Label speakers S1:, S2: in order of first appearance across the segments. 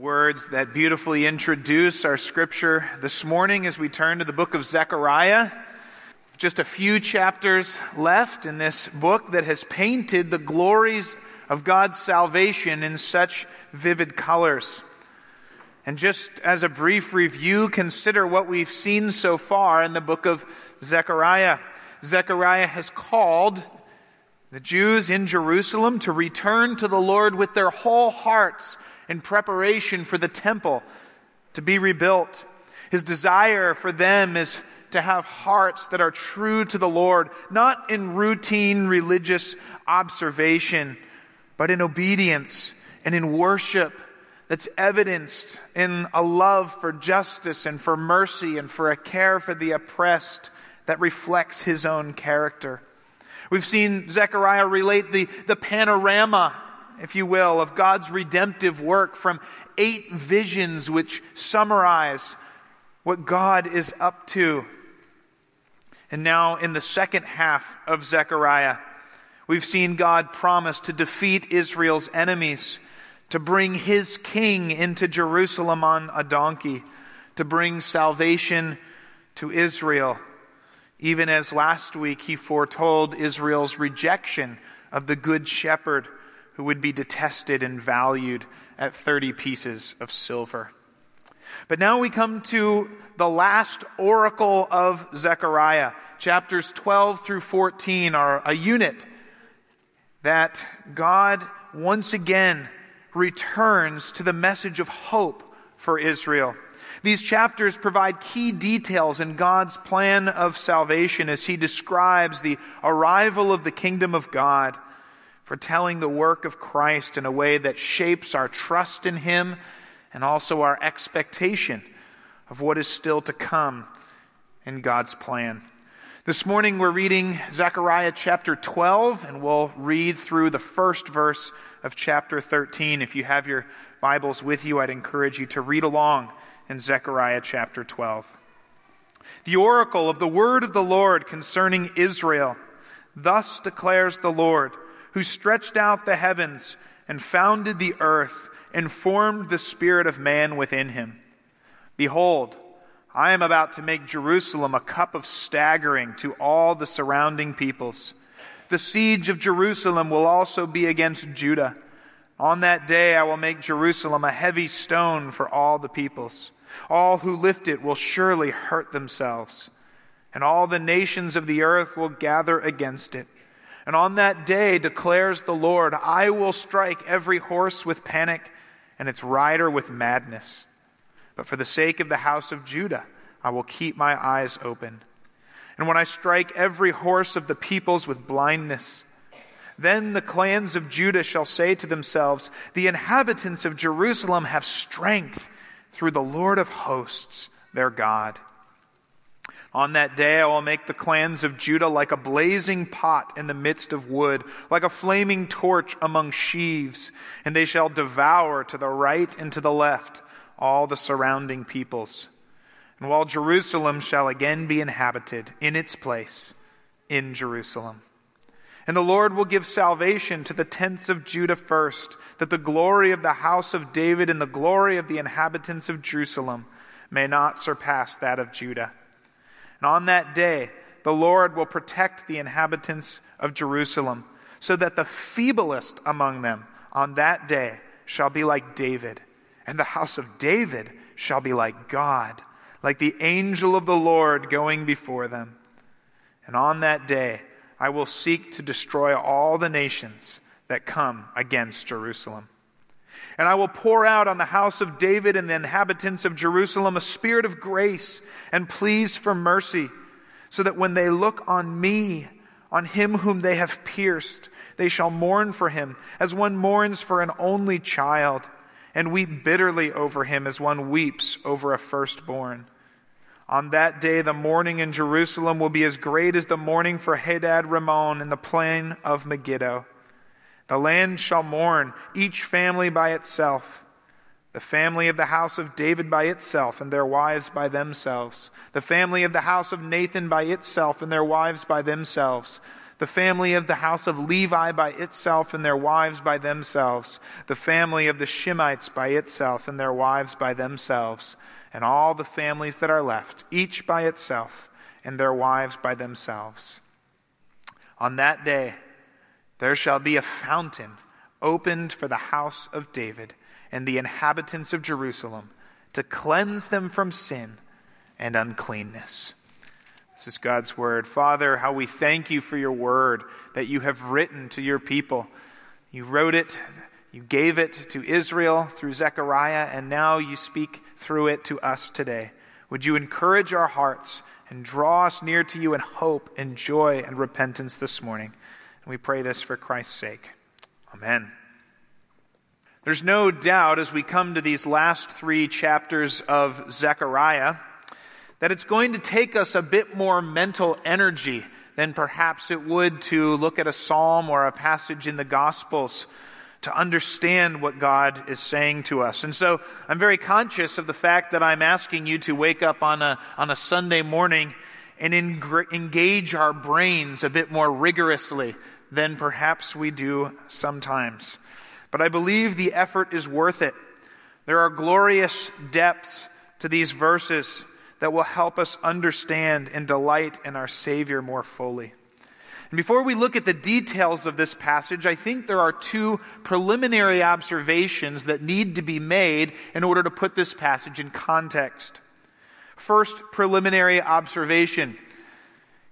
S1: Words that beautifully introduce our scripture this morning as we turn to the book of Zechariah. Just a few chapters left in this book that has painted the glories of God's salvation in such vivid colors. And just as a brief review, consider what we've seen so far in the book of Zechariah. Zechariah has called the Jews in Jerusalem to return to the Lord with their whole hearts in preparation for the temple to be rebuilt. His desire for them is to have hearts that are true to the Lord, not in routine religious observation, but in obedience and in worship that's evidenced in a love for justice and for mercy and for a care for the oppressed that reflects his own character. We've seen Zechariah relate the, the panorama, if you will, of God's redemptive work from eight visions which summarize what God is up to. And now, in the second half of Zechariah, we've seen God promise to defeat Israel's enemies to bring his king into Jerusalem on a donkey, to bring salvation to Israel, even as last week he foretold Israel's rejection of the good shepherd who would be detested and valued at 30 pieces of silver. But now we come to the last oracle of Zechariah. Chapters 12 through 14 are a unit that God once again returns to the message of hope for Israel. These chapters provide key details in God's plan of salvation as he describes the arrival of the kingdom of God, foretelling the work of Christ in a way that shapes our trust in him and also our expectation of what is still to come in God's plan. This morning we're reading Zechariah chapter 12, and we'll read through the first verse of chapter 13. If you have your Bibles with you, I'd encourage you to read along in Zechariah chapter 12. The oracle of the word of the Lord concerning Israel. Thus declares the Lord, who stretched out the heavens and founded the earth and formed the spirit of man within him. Behold, I am about to make Jerusalem a cup of staggering to all the surrounding peoples. The siege of Jerusalem will also be against Judah. On that day I will make Jerusalem a heavy stone for all the peoples. All who lift it will surely hurt themselves, and all the nations of the earth will gather against it. And on that day, declares the Lord, I will strike every horse with panic and its rider with madness. But for the sake of the house of Judah, I will keep my eyes open. And when I strike every horse of the peoples with blindness, then the clans of Judah shall say to themselves, The inhabitants of Jerusalem have strength through the Lord of hosts, their God. On that day I will make the clans of Judah like a blazing pot in the midst of wood, like a flaming torch among sheaves, and they shall devour to the right and to the left all the surrounding peoples. And while Jerusalem shall again be inhabited in its place in Jerusalem. And the Lord will give salvation to the tents of Judah first, that the glory of the house of David and the glory of the inhabitants of Jerusalem may not surpass that of Judah. And on that day, the Lord will protect the inhabitants of Jerusalem, so that the feeblest among them on that day shall be like David and the house of David shall be like God, like the angel of the Lord going before them. And on that day I will seek to destroy all the nations that come against Jerusalem. And I will pour out on the house of David and the inhabitants of Jerusalem a spirit of grace and pleas for mercy, so that when they look on me, on him whom they have pierced, they shall mourn for him as one mourns for an only child and weep bitterly over him as one weeps over a firstborn. On that day, the mourning in Jerusalem will be as great as the mourning for Hadad Rimmon in the plain of Megiddo. The land shall mourn, each family by itself. The family of the house of David by itself, and their wives by themselves. The family of the house of Nathan by itself, and their wives by themselves the family of the house of Levi by itself and their wives by themselves, the family of the Shimeites by itself and their wives by themselves, and all the families that are left, each by itself and their wives by themselves. On that day, there shall be a fountain opened for the house of David and the inhabitants of Jerusalem to cleanse them from sin and uncleanness. This is God's word. Father, how we thank you for your word that you have written to your people. You wrote it, you gave it to Israel through Zechariah, and now you speak through it to us today. Would you encourage our hearts and draw us near to you in hope and joy and repentance this morning? We pray this for Christ's sake. Amen. There's no doubt as we come to these last three chapters of Zechariah that it's going to take us a bit more mental energy than perhaps it would to look at a psalm or a passage in the Gospels to understand what God is saying to us. And so I'm very conscious of the fact that I'm asking you to wake up on a, on a Sunday morning and engage our brains a bit more rigorously than perhaps we do sometimes. But I believe the effort is worth it. There are glorious depths to these verses that will help us understand and delight in our Savior more fully. And before we look at the details of this passage, I think there are two preliminary observations that need to be made in order to put this passage in context. First preliminary observation.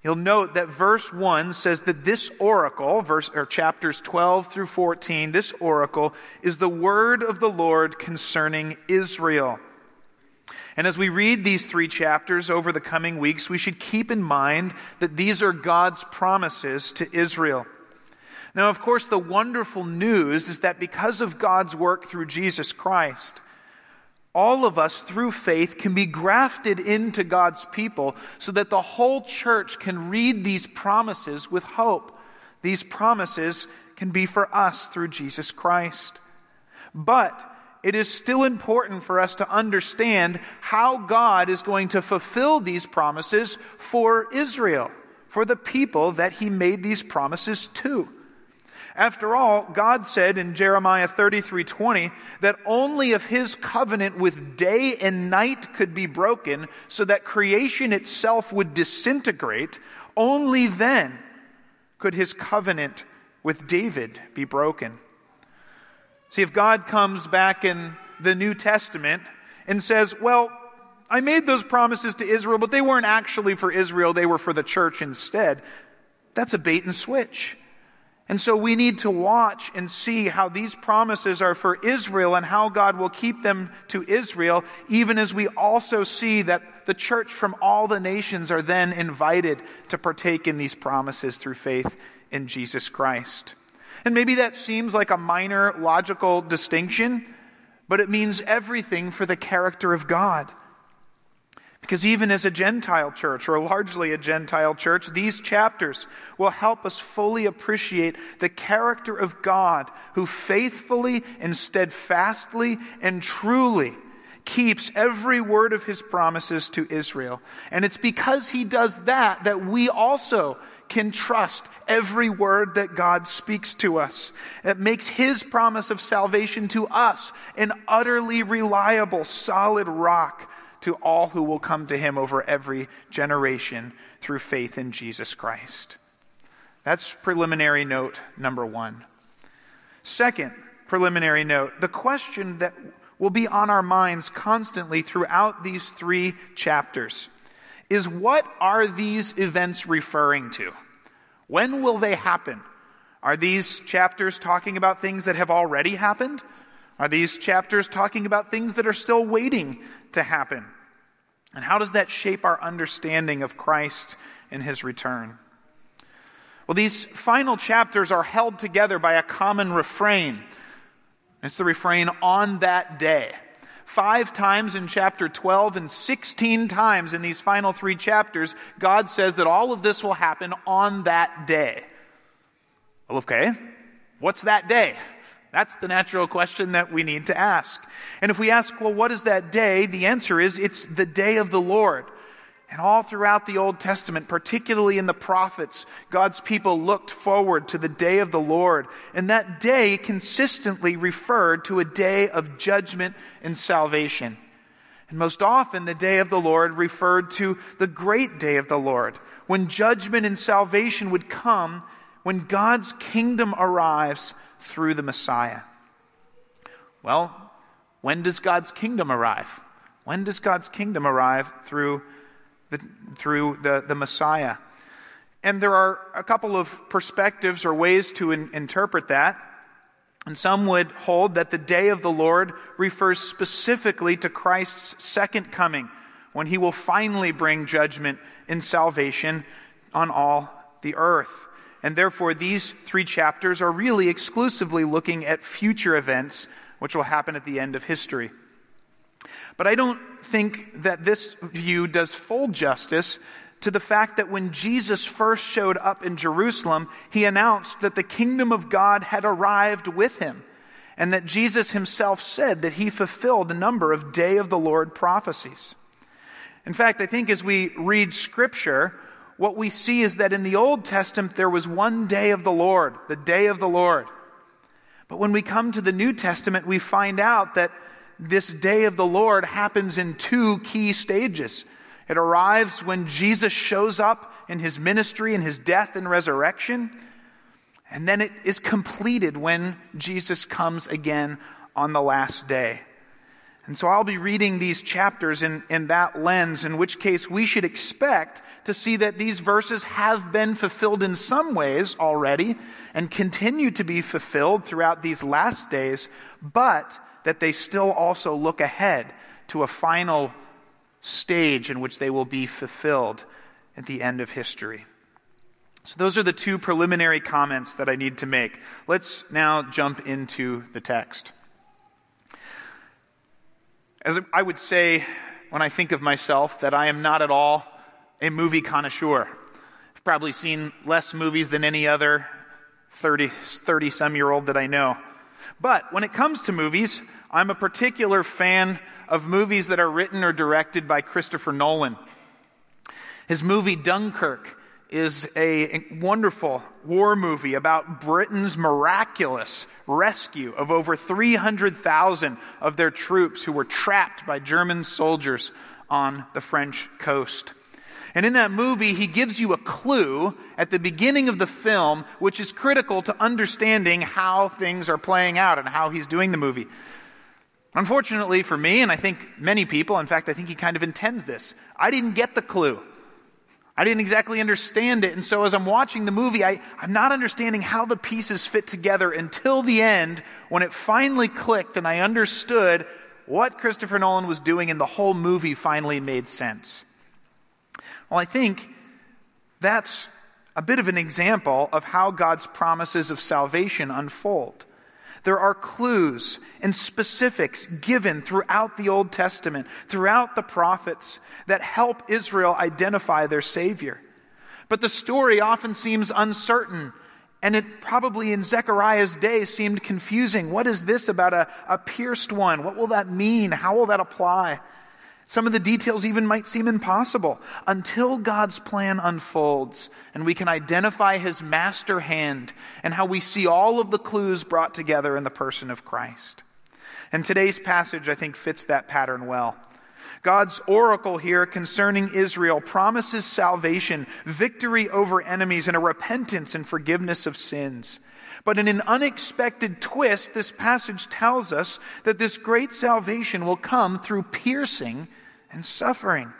S1: You'll note that verse 1 says that this oracle, verse, or chapters 12 through 14, this oracle is the word of the Lord concerning Israel. And as we read these three chapters over the coming weeks, we should keep in mind that these are God's promises to Israel. Now, of course, the wonderful news is that because of God's work through Jesus Christ, all of us through faith can be grafted into God's people so that the whole church can read these promises with hope. These promises can be for us through Jesus Christ. But it is still important for us to understand how God is going to fulfill these promises for Israel, for the people that he made these promises to. After all, God said in Jeremiah 33:20 that only if his covenant with day and night could be broken so that creation itself would disintegrate, only then could his covenant with David be broken. See, if God comes back in the New Testament and says, well, I made those promises to Israel, but they weren't actually for Israel, they were for the church instead, that's a bait and switch. And so we need to watch and see how these promises are for Israel and how God will keep them to Israel, even as we also see that the church from all the nations are then invited to partake in these promises through faith in Jesus Christ. And maybe that seems like a minor logical distinction, but it means everything for the character of God. Because even as a Gentile church, or largely a Gentile church, these chapters will help us fully appreciate the character of God who faithfully and steadfastly and truly keeps every word of his promises to Israel. And it's because he does that that we also can trust every word that God speaks to us. It makes His promise of salvation to us an utterly reliable, solid rock to all who will come to Him over every generation through faith in Jesus Christ. That's preliminary note number one. Second preliminary note the question that will be on our minds constantly throughout these three chapters is what are these events referring to? When will they happen? Are these chapters talking about things that have already happened? Are these chapters talking about things that are still waiting to happen? And how does that shape our understanding of Christ and his return? Well, these final chapters are held together by a common refrain. It's the refrain, on that day. Five times in chapter 12 and 16 times in these final three chapters, God says that all of this will happen on that day. Well, okay. What's that day? That's the natural question that we need to ask. And if we ask, well, what is that day? The answer is it's the day of the Lord. And all throughout the Old Testament, particularly in the prophets, God's people looked forward to the day of the Lord. And that day consistently referred to a day of judgment and salvation. And most often, the day of the Lord referred to the great day of the Lord, when judgment and salvation would come when God's kingdom arrives through the Messiah. Well, when does God's kingdom arrive? When does God's kingdom arrive through the, through the, the Messiah? And there are a couple of perspectives or ways to in, interpret that. And some would hold that the day of the Lord refers specifically to Christ's second coming, when he will finally bring judgment and salvation on all the earth. And therefore, these three chapters are really exclusively looking at future events which will happen at the end of history. But I don't think that this view does full justice to the fact that when Jesus first showed up in Jerusalem, he announced that the kingdom of God had arrived with him, and that Jesus himself said that he fulfilled a number of day of the Lord prophecies. In fact, I think as we read scripture, what we see is that in the Old Testament there was one day of the Lord, the day of the Lord. But when we come to the New Testament, we find out that this day of the Lord happens in two key stages. It arrives when Jesus shows up in his ministry and his death and resurrection. And then it is completed when Jesus comes again on the last day. And so I'll be reading these chapters in, in that lens, in which case we should expect to see that these verses have been fulfilled in some ways already and continue to be fulfilled throughout these last days, but that they still also look ahead to a final stage in which they will be fulfilled at the end of history. So, those are the two preliminary comments that I need to make. Let's now jump into the text. As I would say when I think of myself, that I am not at all a movie connoisseur. I've probably seen less movies than any other 30, 30 some year old that I know. But when it comes to movies, I'm a particular fan of movies that are written or directed by Christopher Nolan. His movie Dunkirk is a wonderful war movie about Britain's miraculous rescue of over 300,000 of their troops who were trapped by German soldiers on the French coast. And in that movie, he gives you a clue at the beginning of the film, which is critical to understanding how things are playing out and how he's doing the movie. Unfortunately for me, and I think many people, in fact, I think he kind of intends this, I didn't get the clue. I didn't exactly understand it. And so as I'm watching the movie, I, I'm not understanding how the pieces fit together until the end when it finally clicked and I understood what Christopher Nolan was doing and the whole movie finally made sense. Well, I think that's a bit of an example of how God's promises of salvation unfold. There are clues and specifics given throughout the Old Testament, throughout the prophets, that help Israel identify their Savior. But the story often seems uncertain, and it probably in Zechariah's day seemed confusing. What is this about a, a pierced one? What will that mean? How will that apply? Some of the details even might seem impossible until God's plan unfolds and we can identify his master hand and how we see all of the clues brought together in the person of Christ. And today's passage, I think, fits that pattern well. God's oracle here concerning Israel promises salvation, victory over enemies, and a repentance and forgiveness of sins. But in an unexpected twist, this passage tells us that this great salvation will come through piercing and suffering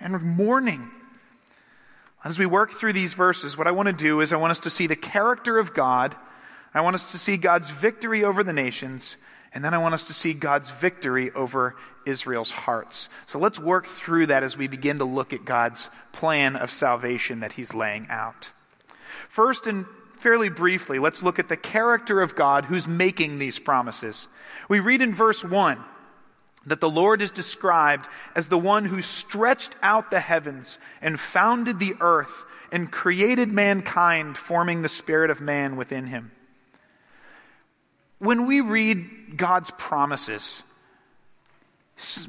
S1: and mourning. As we work through these verses, what I want to do is I want us to see the character of God. I want us to see God's victory over the nations. And then I want us to see God's victory over Israel's hearts. So let's work through that as we begin to look at God's plan of salvation that He's laying out. First and fairly briefly, let's look at the character of God who's making these promises. We read in verse 1 that the Lord is described as the one who stretched out the heavens and founded the earth and created mankind, forming the spirit of man within him. When we read God's promises,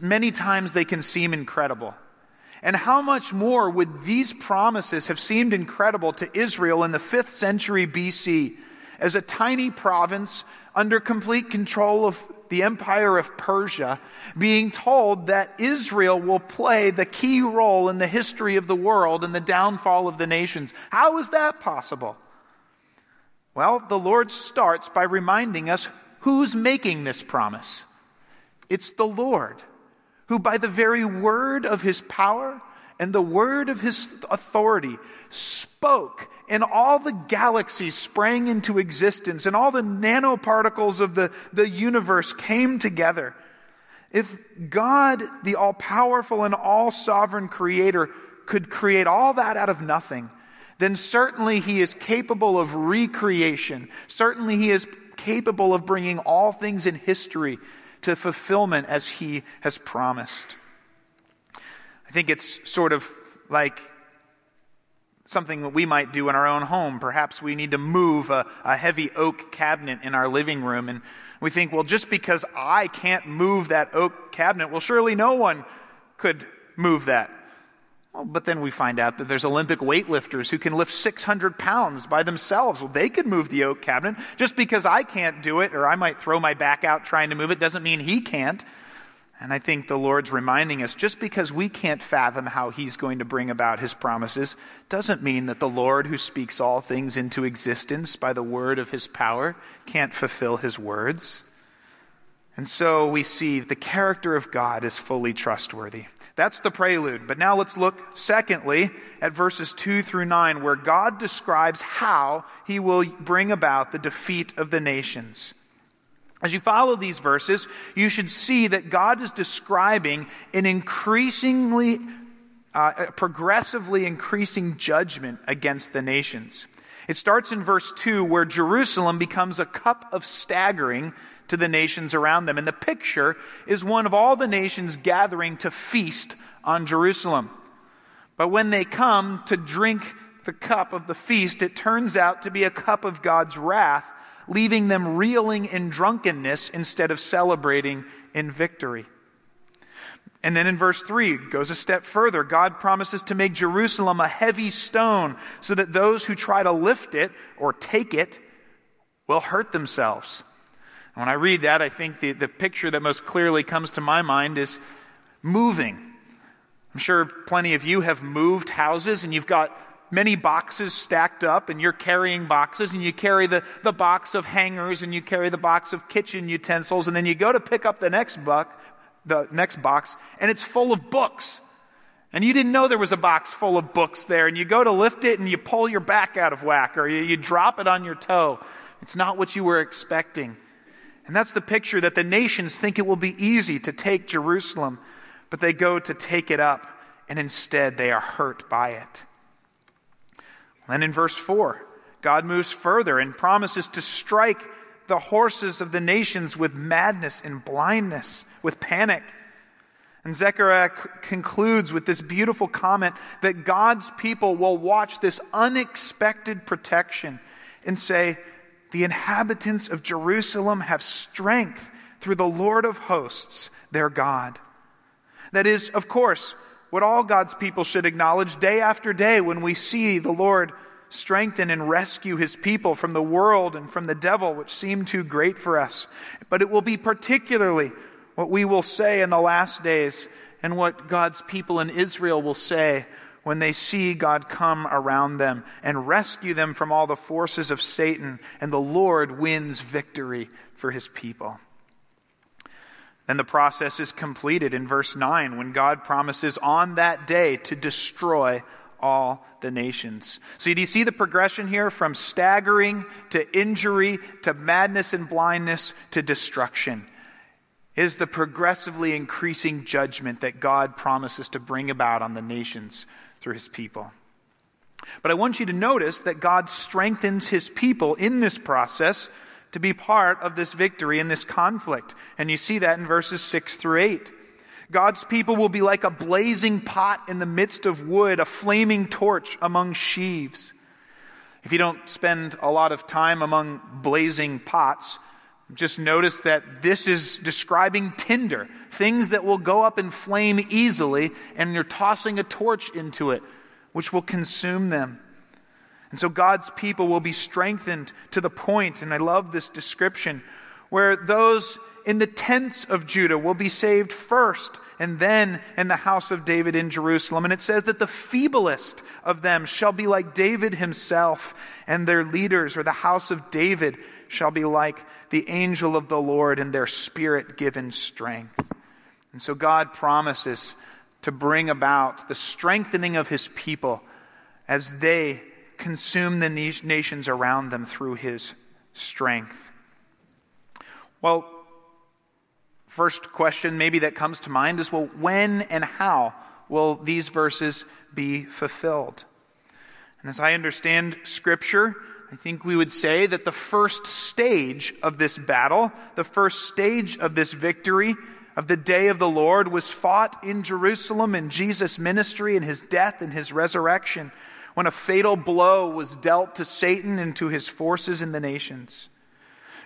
S1: many times they can seem incredible. And how much more would these promises have seemed incredible to Israel in the 5th century BC as a tiny province under complete control of the empire of Persia, being told that Israel will play the key role in the history of the world and the downfall of the nations. How is that possible? Well, the Lord starts by reminding us who's making this promise. It's the Lord who by the very word of his power and the word of his authority spoke, and all the galaxies sprang into existence, and all the nanoparticles of the, the universe came together. If God, the all powerful and all sovereign creator, could create all that out of nothing, then certainly he is capable of recreation. Certainly he is capable of bringing all things in history to fulfillment as he has promised. I think it's sort of like something that we might do in our own home. Perhaps we need to move a, a, heavy oak cabinet in our living room, and we think, well, just because I can't move that oak cabinet, well, surely no one could move that. Well, but then we find out that there's Olympic weightlifters who can lift 600 pounds by themselves. Well, they could move the oak cabinet. Just because I can't do it, or I might throw my back out trying to move it, doesn't mean he can't. And I think the Lord's reminding us just because we can't fathom how He's going to bring about His promises doesn't mean that the Lord, who speaks all things into existence by the word of His power, can't fulfill His words. And so we see the character of God is fully trustworthy. That's the prelude. But now let's look, secondly, at verses 2 through 9, where God describes how he will bring about the defeat of the nations. As you follow these verses, you should see that God is describing an increasingly, uh, progressively increasing judgment against the nations. It starts in verse 2, where Jerusalem becomes a cup of staggering to the nations around them. And the picture is one of all the nations gathering to feast on Jerusalem. But when they come to drink the cup of the feast, it turns out to be a cup of God's wrath, leaving them reeling in drunkenness instead of celebrating in victory. And then in verse 3, it goes a step further. God promises to make Jerusalem a heavy stone so that those who try to lift it or take it will hurt themselves. And When I read that, I think the, the picture that most clearly comes to my mind is moving. I'm sure plenty of you have moved houses and you've got many boxes stacked up and you're carrying boxes and you carry the, the box of hangers and you carry the box of kitchen utensils and then you go to pick up the next buck, the next box and it's full of books. And you didn't know there was a box full of books there and you go to lift it and you pull your back out of whack or you, you drop it on your toe. It's not what you were expecting. And that's the picture that the nations think it will be easy to take Jerusalem, but they go to take it up, and instead they are hurt by it. Then in verse 4, God moves further and promises to strike the horses of the nations with madness and blindness, with panic. And Zechariah c- concludes with this beautiful comment that God's people will watch this unexpected protection and say, the inhabitants of Jerusalem have strength through the Lord of hosts, their God. That is, of course, what all God's people should acknowledge day after day when we see the Lord strengthen and rescue his people from the world and from the devil, which seem too great for us. But it will be particularly what we will say in the last days and what God's people in Israel will say when they see God come around them and rescue them from all the forces of Satan, and the Lord wins victory for his people. Then the process is completed in verse 9 when God promises on that day to destroy all the nations. So, do you see the progression here from staggering to injury to madness and blindness to destruction? Is the progressively increasing judgment that God promises to bring about on the nations through his people. But I want you to notice that God strengthens his people in this process to be part of this victory in this conflict. And you see that in verses 6 through 8. God's people will be like a blazing pot in the midst of wood, a flaming torch among sheaves. If you don't spend a lot of time among blazing pots, just notice that this is describing tinder, things that will go up in flame easily, and you're tossing a torch into it, which will consume them. And so God's people will be strengthened to the point, and I love this description, where those in the tents of Judah will be saved first, and then in the house of David in Jerusalem. And it says that the feeblest of them shall be like David himself, and their leaders, or the house of David, shall be like the angel of the Lord in their spirit given strength. And so God promises to bring about the strengthening of his people as they consume the nations around them through his strength. Well, first question maybe that comes to mind is well, when and how will these verses be fulfilled? And as I understand Scripture, I think we would say that the first stage of this battle, the first stage of this victory, of the day of the Lord, was fought in Jerusalem in Jesus' ministry and his death and his resurrection, when a fatal blow was dealt to Satan and to his forces in the nations.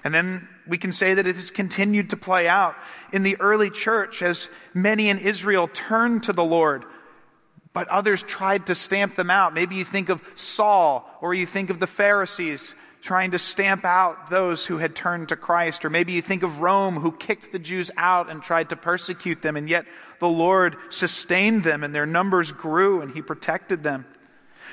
S1: And then we can say that it has continued to play out in the early church as many in Israel turned to the Lord but others tried to stamp them out. Maybe you think of Saul, or you think of the Pharisees trying to stamp out those who had turned to Christ. Or maybe you think of Rome, who kicked the Jews out and tried to persecute them, and yet the Lord sustained them, and their numbers grew, and He protected them.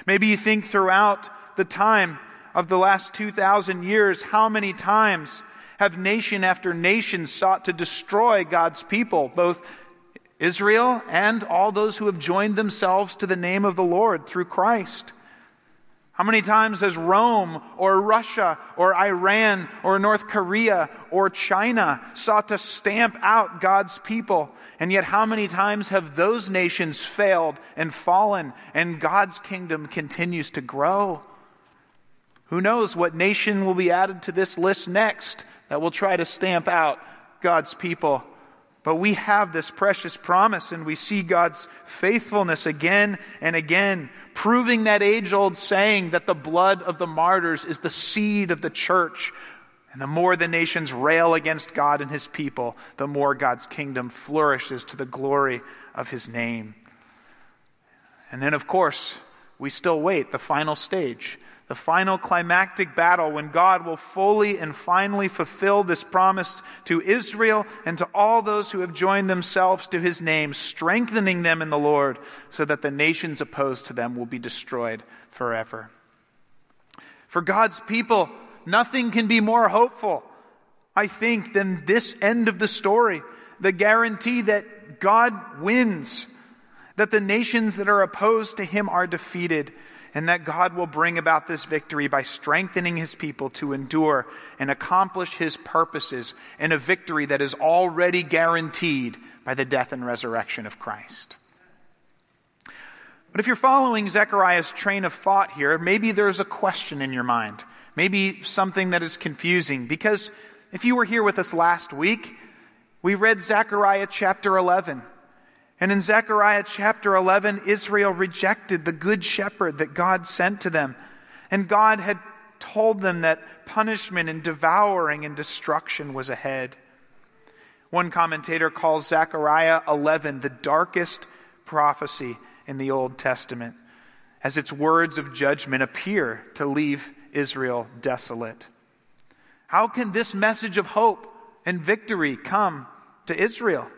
S1: Maybe you think throughout the time of the last 2,000 years, how many times have nation after nation sought to destroy God's people, both Israel and all those who have joined themselves to the name of the Lord through Christ. How many times has Rome or Russia or Iran or North Korea or China sought to stamp out God's people? And yet, how many times have those nations failed and fallen and God's kingdom continues to grow? Who knows what nation will be added to this list next that will try to stamp out God's people? But we have this precious promise, and we see God's faithfulness again and again, proving that age old saying that the blood of the martyrs is the seed of the church. And the more the nations rail against God and his people, the more God's kingdom flourishes to the glory of his name. And then, of course, we still wait the final stage the final climactic battle when God will fully and finally fulfill this promise to Israel and to all those who have joined themselves to his name, strengthening them in the Lord so that the nations opposed to them will be destroyed forever. For God's people, nothing can be more hopeful, I think, than this end of the story. The guarantee that God wins, that the nations that are opposed to him are defeated and that God will bring about this victory by strengthening his people to endure and accomplish his purposes in a victory that is already guaranteed by the death and resurrection of Christ. But if you're following Zechariah's train of thought here, maybe there's a question in your mind. Maybe something that is confusing. Because if you were here with us last week, we read Zechariah chapter 11. And in Zechariah chapter 11, Israel rejected the good shepherd that God sent to them. And God had told them that punishment and devouring and destruction was ahead. One commentator calls Zechariah 11 the darkest prophecy in the Old Testament, as its words of judgment appear to leave Israel desolate. How can this message of hope and victory come to Israel?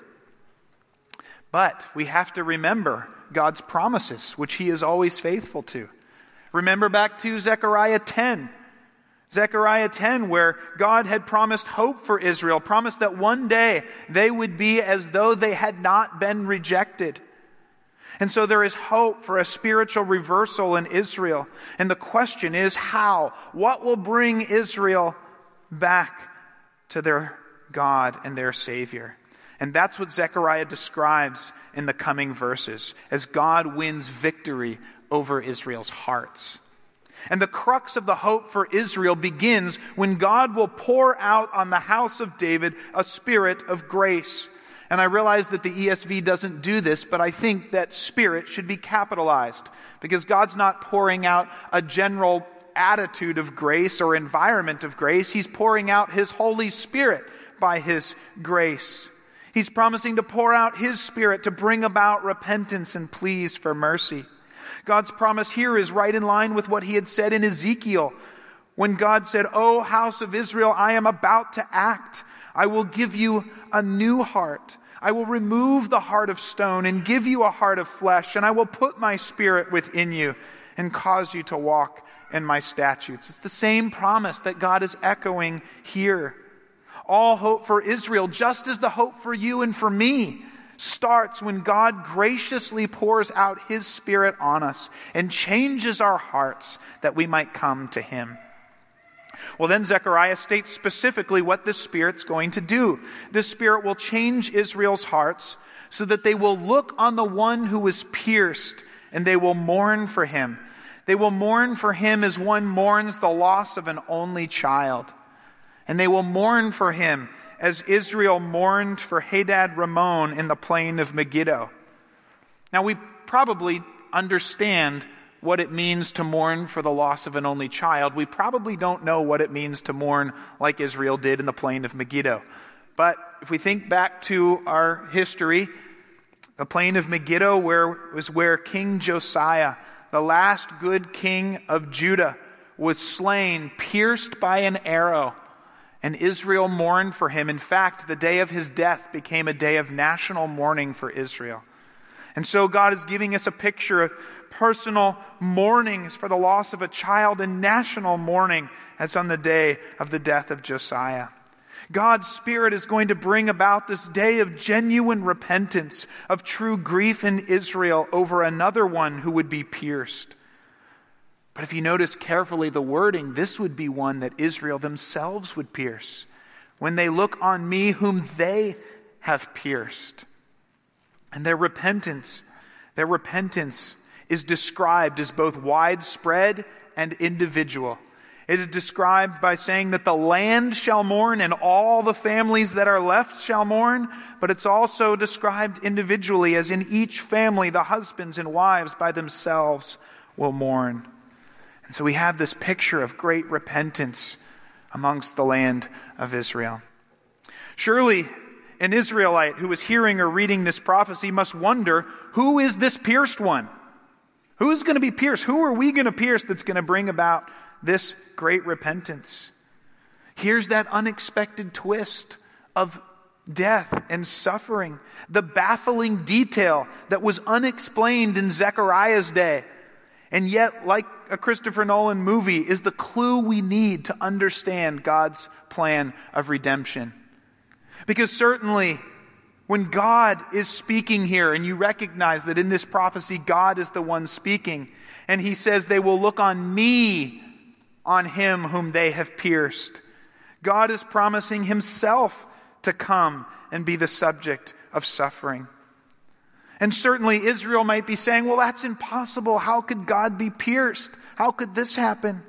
S1: But we have to remember God's promises, which He is always faithful to. Remember back to Zechariah 10. Zechariah 10, where God had promised hope for Israel, promised that one day they would be as though they had not been rejected. And so there is hope for a spiritual reversal in Israel. And the question is how? What will bring Israel back to their God and their Savior? And that's what Zechariah describes in the coming verses as God wins victory over Israel's hearts. And the crux of the hope for Israel begins when God will pour out on the house of David a spirit of grace. And I realize that the ESV doesn't do this, but I think that spirit should be capitalized because God's not pouring out a general attitude of grace or environment of grace. He's pouring out His Holy Spirit by His grace. He's promising to pour out His Spirit to bring about repentance and pleas for mercy. God's promise here is right in line with what He had said in Ezekiel when God said, O house of Israel, I am about to act. I will give you a new heart. I will remove the heart of stone and give you a heart of flesh, and I will put my spirit within you and cause you to walk in my statutes. It's the same promise that God is echoing here. All hope for Israel, just as the hope for you and for me, starts when God graciously pours out his Spirit on us and changes our hearts that we might come to him. Well, then Zechariah states specifically what this Spirit's going to do. This Spirit will change Israel's hearts so that they will look on the one who was pierced and they will mourn for him. They will mourn for him as one mourns the loss of an only child. And they will mourn for him as Israel mourned for Hadad Ramon in the plain of Megiddo. Now, we probably understand what it means to mourn for the loss of an only child. We probably don't know what it means to mourn like Israel did in the plain of Megiddo. But if we think back to our history, the plain of Megiddo where, was where King Josiah, the last good king of Judah, was slain, pierced by an arrow, and Israel mourned for him. In fact, the day of his death became a day of national mourning for Israel. And so God is giving us a picture of personal mournings for the loss of a child and national mourning as on the day of the death of Josiah. God's Spirit is going to bring about this day of genuine repentance, of true grief in Israel over another one who would be pierced. But if you notice carefully the wording, this would be one that Israel themselves would pierce when they look on me whom they have pierced. And their repentance, their repentance is described as both widespread and individual. It is described by saying that the land shall mourn and all the families that are left shall mourn, but it's also described individually as in each family the husbands and wives by themselves will mourn. And so we have this picture of great repentance amongst the land of Israel. Surely an Israelite who is hearing or reading this prophecy must wonder who is this pierced one? Who's going to be pierced? Who are we going to pierce that's going to bring about this great repentance? Here's that unexpected twist of death and suffering, the baffling detail that was unexplained in Zechariah's day. And yet, like a Christopher Nolan movie, is the clue we need to understand God's plan of redemption. Because certainly, when God is speaking here, and you recognize that in this prophecy, God is the one speaking, and he says, They will look on me, on him whom they have pierced. God is promising himself to come and be the subject of suffering. And certainly Israel might be saying, Well, that's impossible. How could God be pierced? How could this happen?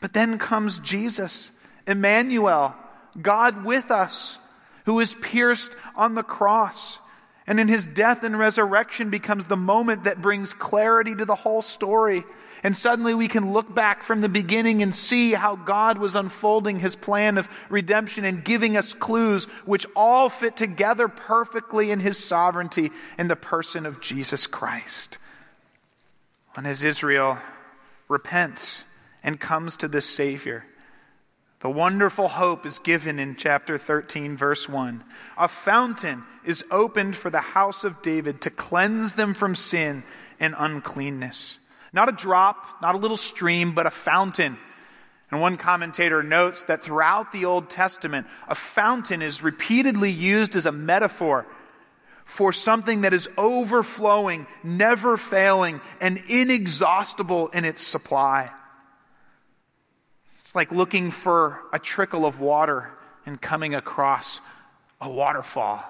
S1: But then comes Jesus, Emmanuel, God with us who is pierced on the cross. And in his death and resurrection becomes the moment that brings clarity to the whole story. And suddenly we can look back from the beginning and see how God was unfolding his plan of redemption and giving us clues which all fit together perfectly in his sovereignty in the person of Jesus Christ. And as Israel repents and comes to this Savior, the wonderful hope is given in chapter 13, verse 1. A fountain is opened for the house of David to cleanse them from sin and uncleanness. Not a drop, not a little stream, but a fountain. And one commentator notes that throughout the Old Testament, a fountain is repeatedly used as a metaphor for something that is overflowing, never failing, and inexhaustible in its supply. It's like looking for a trickle of water and coming across a waterfall.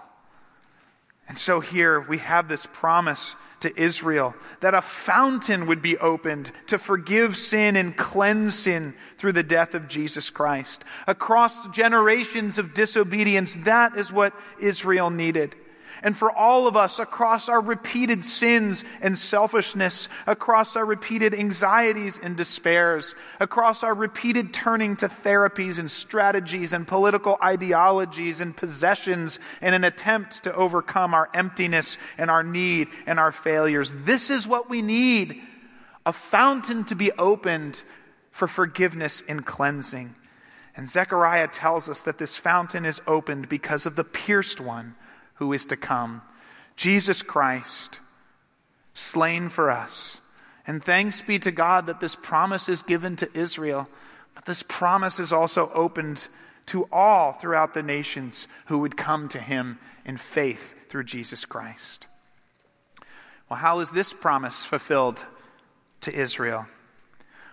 S1: And so here we have this promise to Israel, that a fountain would be opened to forgive sin and cleanse sin through the death of Jesus Christ. Across generations of disobedience, that is what Israel needed and for all of us across our repeated sins and selfishness, across our repeated anxieties and despairs, across our repeated turning to therapies and strategies and political ideologies and possessions in an attempt to overcome our emptiness and our need and our failures. This is what we need a fountain to be opened for forgiveness and cleansing. And Zechariah tells us that this fountain is opened because of the pierced one who is to come. Jesus Christ, slain for us. And thanks be to God that this promise is given to Israel, but this promise is also opened to all throughout the nations who would come to him in faith through Jesus Christ. Well, how is this promise fulfilled to Israel?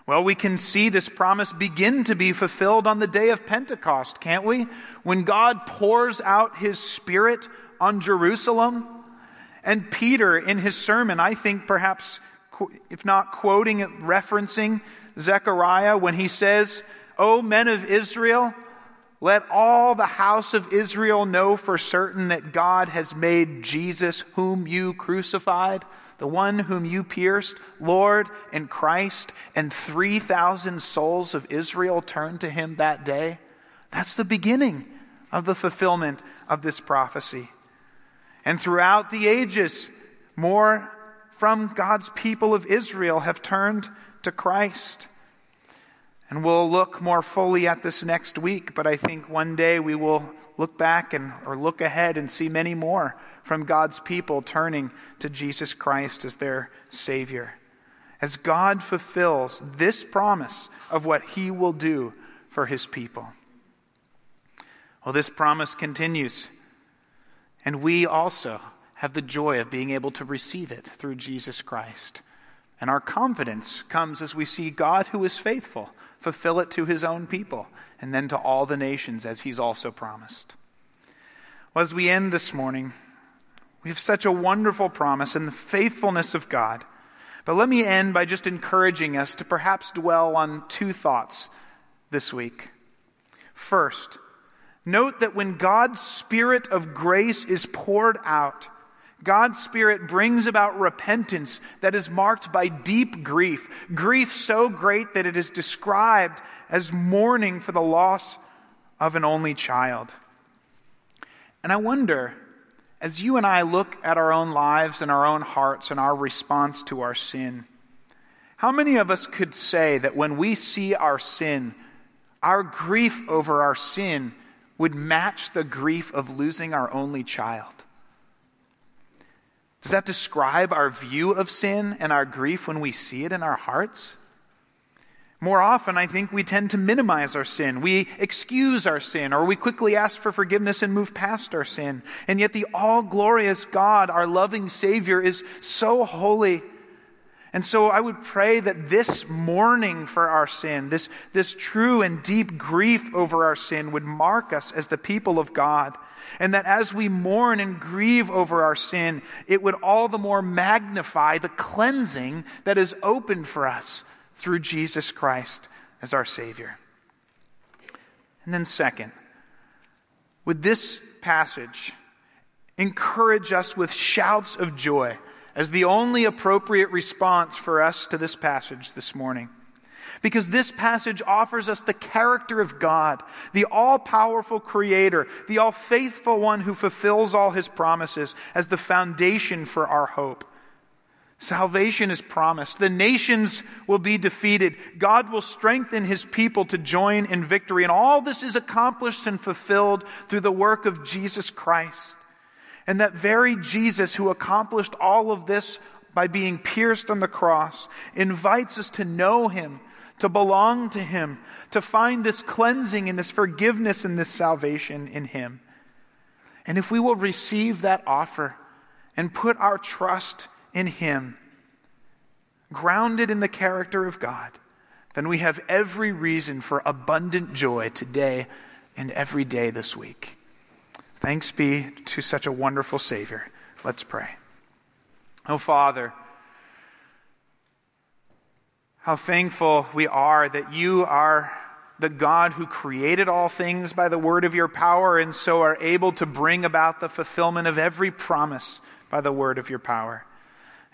S1: Well, we can see this promise begin to be fulfilled on the day of Pentecost, can't we? When God pours out his Spirit on Jerusalem. And Peter, in his sermon, I think perhaps, if not quoting referencing Zechariah when he says, O men of Israel, let all the house of Israel know for certain that God has made Jesus, whom you crucified, the one whom you pierced, Lord and Christ, and 3,000 souls of Israel turned to him that day. That's the beginning of the fulfillment of this prophecy. And throughout the ages, more from God's people of Israel have turned to Christ. And we'll look more fully at this next week, but I think one day we will look back and or look ahead and see many more from God's people turning to Jesus Christ as their savior. As God fulfills this promise of what he will do for his people. Well, this promise continues and we also have the joy of being able to receive it through Jesus Christ. And our confidence comes as we see God, who is faithful, fulfill it to his own people and then to all the nations as he's also promised. Well, as we end this morning, we have such a wonderful promise in the faithfulness of God. But let me end by just encouraging us to perhaps dwell on two thoughts this week. First, Note that when God's Spirit of grace is poured out, God's Spirit brings about repentance that is marked by deep grief, grief so great that it is described as mourning for the loss of an only child. And I wonder, as you and I look at our own lives and our own hearts and our response to our sin, how many of us could say that when we see our sin, our grief over our sin would match the grief of losing our only child? Does that describe our view of sin and our grief when we see it in our hearts? More often, I think we tend to minimize our sin. We excuse our sin, or we quickly ask for forgiveness and move past our sin. And yet, the all glorious God, our loving Savior, is so holy and so I would pray that this mourning for our sin, this, this true and deep grief over our sin would mark us as the people of God. And that as we mourn and grieve over our sin, it would all the more magnify the cleansing that is opened for us through Jesus Christ as our Savior. And then, second, would this passage encourage us with shouts of joy? As the only appropriate response for us to this passage this morning. Because this passage offers us the character of God, the all powerful Creator, the all faithful one who fulfills all His promises as the foundation for our hope. Salvation is promised. The nations will be defeated. God will strengthen His people to join in victory. And all this is accomplished and fulfilled through the work of Jesus Christ. And that very Jesus who accomplished all of this by being pierced on the cross invites us to know him, to belong to him, to find this cleansing and this forgiveness and this salvation in him. And if we will receive that offer and put our trust in him, grounded in the character of God, then we have every reason for abundant joy today and every day this week. Thanks be to such a wonderful Savior. Let's pray. Oh, Father, how thankful we are that you are the God who created all things by the word of your power and so are able to bring about the fulfillment of every promise by the word of your power.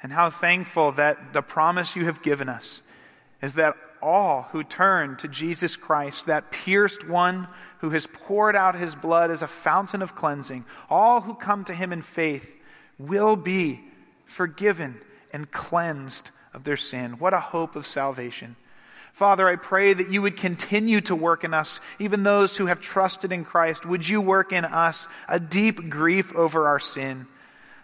S1: And how thankful that the promise you have given us is that all who turn to Jesus Christ, that pierced one who has poured out his blood as a fountain of cleansing, all who come to him in faith will be forgiven and cleansed of their sin. What a hope of salvation. Father, I pray that you would continue to work in us, even those who have trusted in Christ. Would you work in us a deep grief over our sin,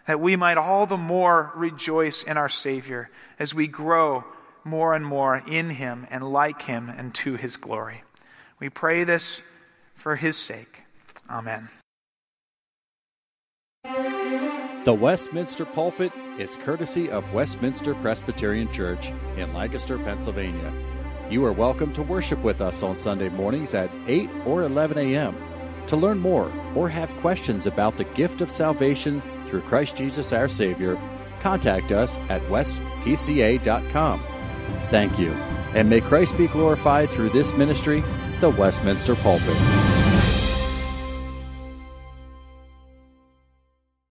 S1: that we might all the more rejoice in our Savior as we grow more and more in Him and like Him and to His glory. We pray this for His sake. Amen.
S2: The Westminster Pulpit is courtesy of Westminster Presbyterian Church in Lancaster, Pennsylvania. You are welcome to worship with us on Sunday mornings at 8 or 11 a.m. To learn more or have questions about the gift of salvation through Christ Jesus our Savior, contact us at westpca.com. Thank you, and may Christ be glorified through this ministry, the Westminster Pulpit.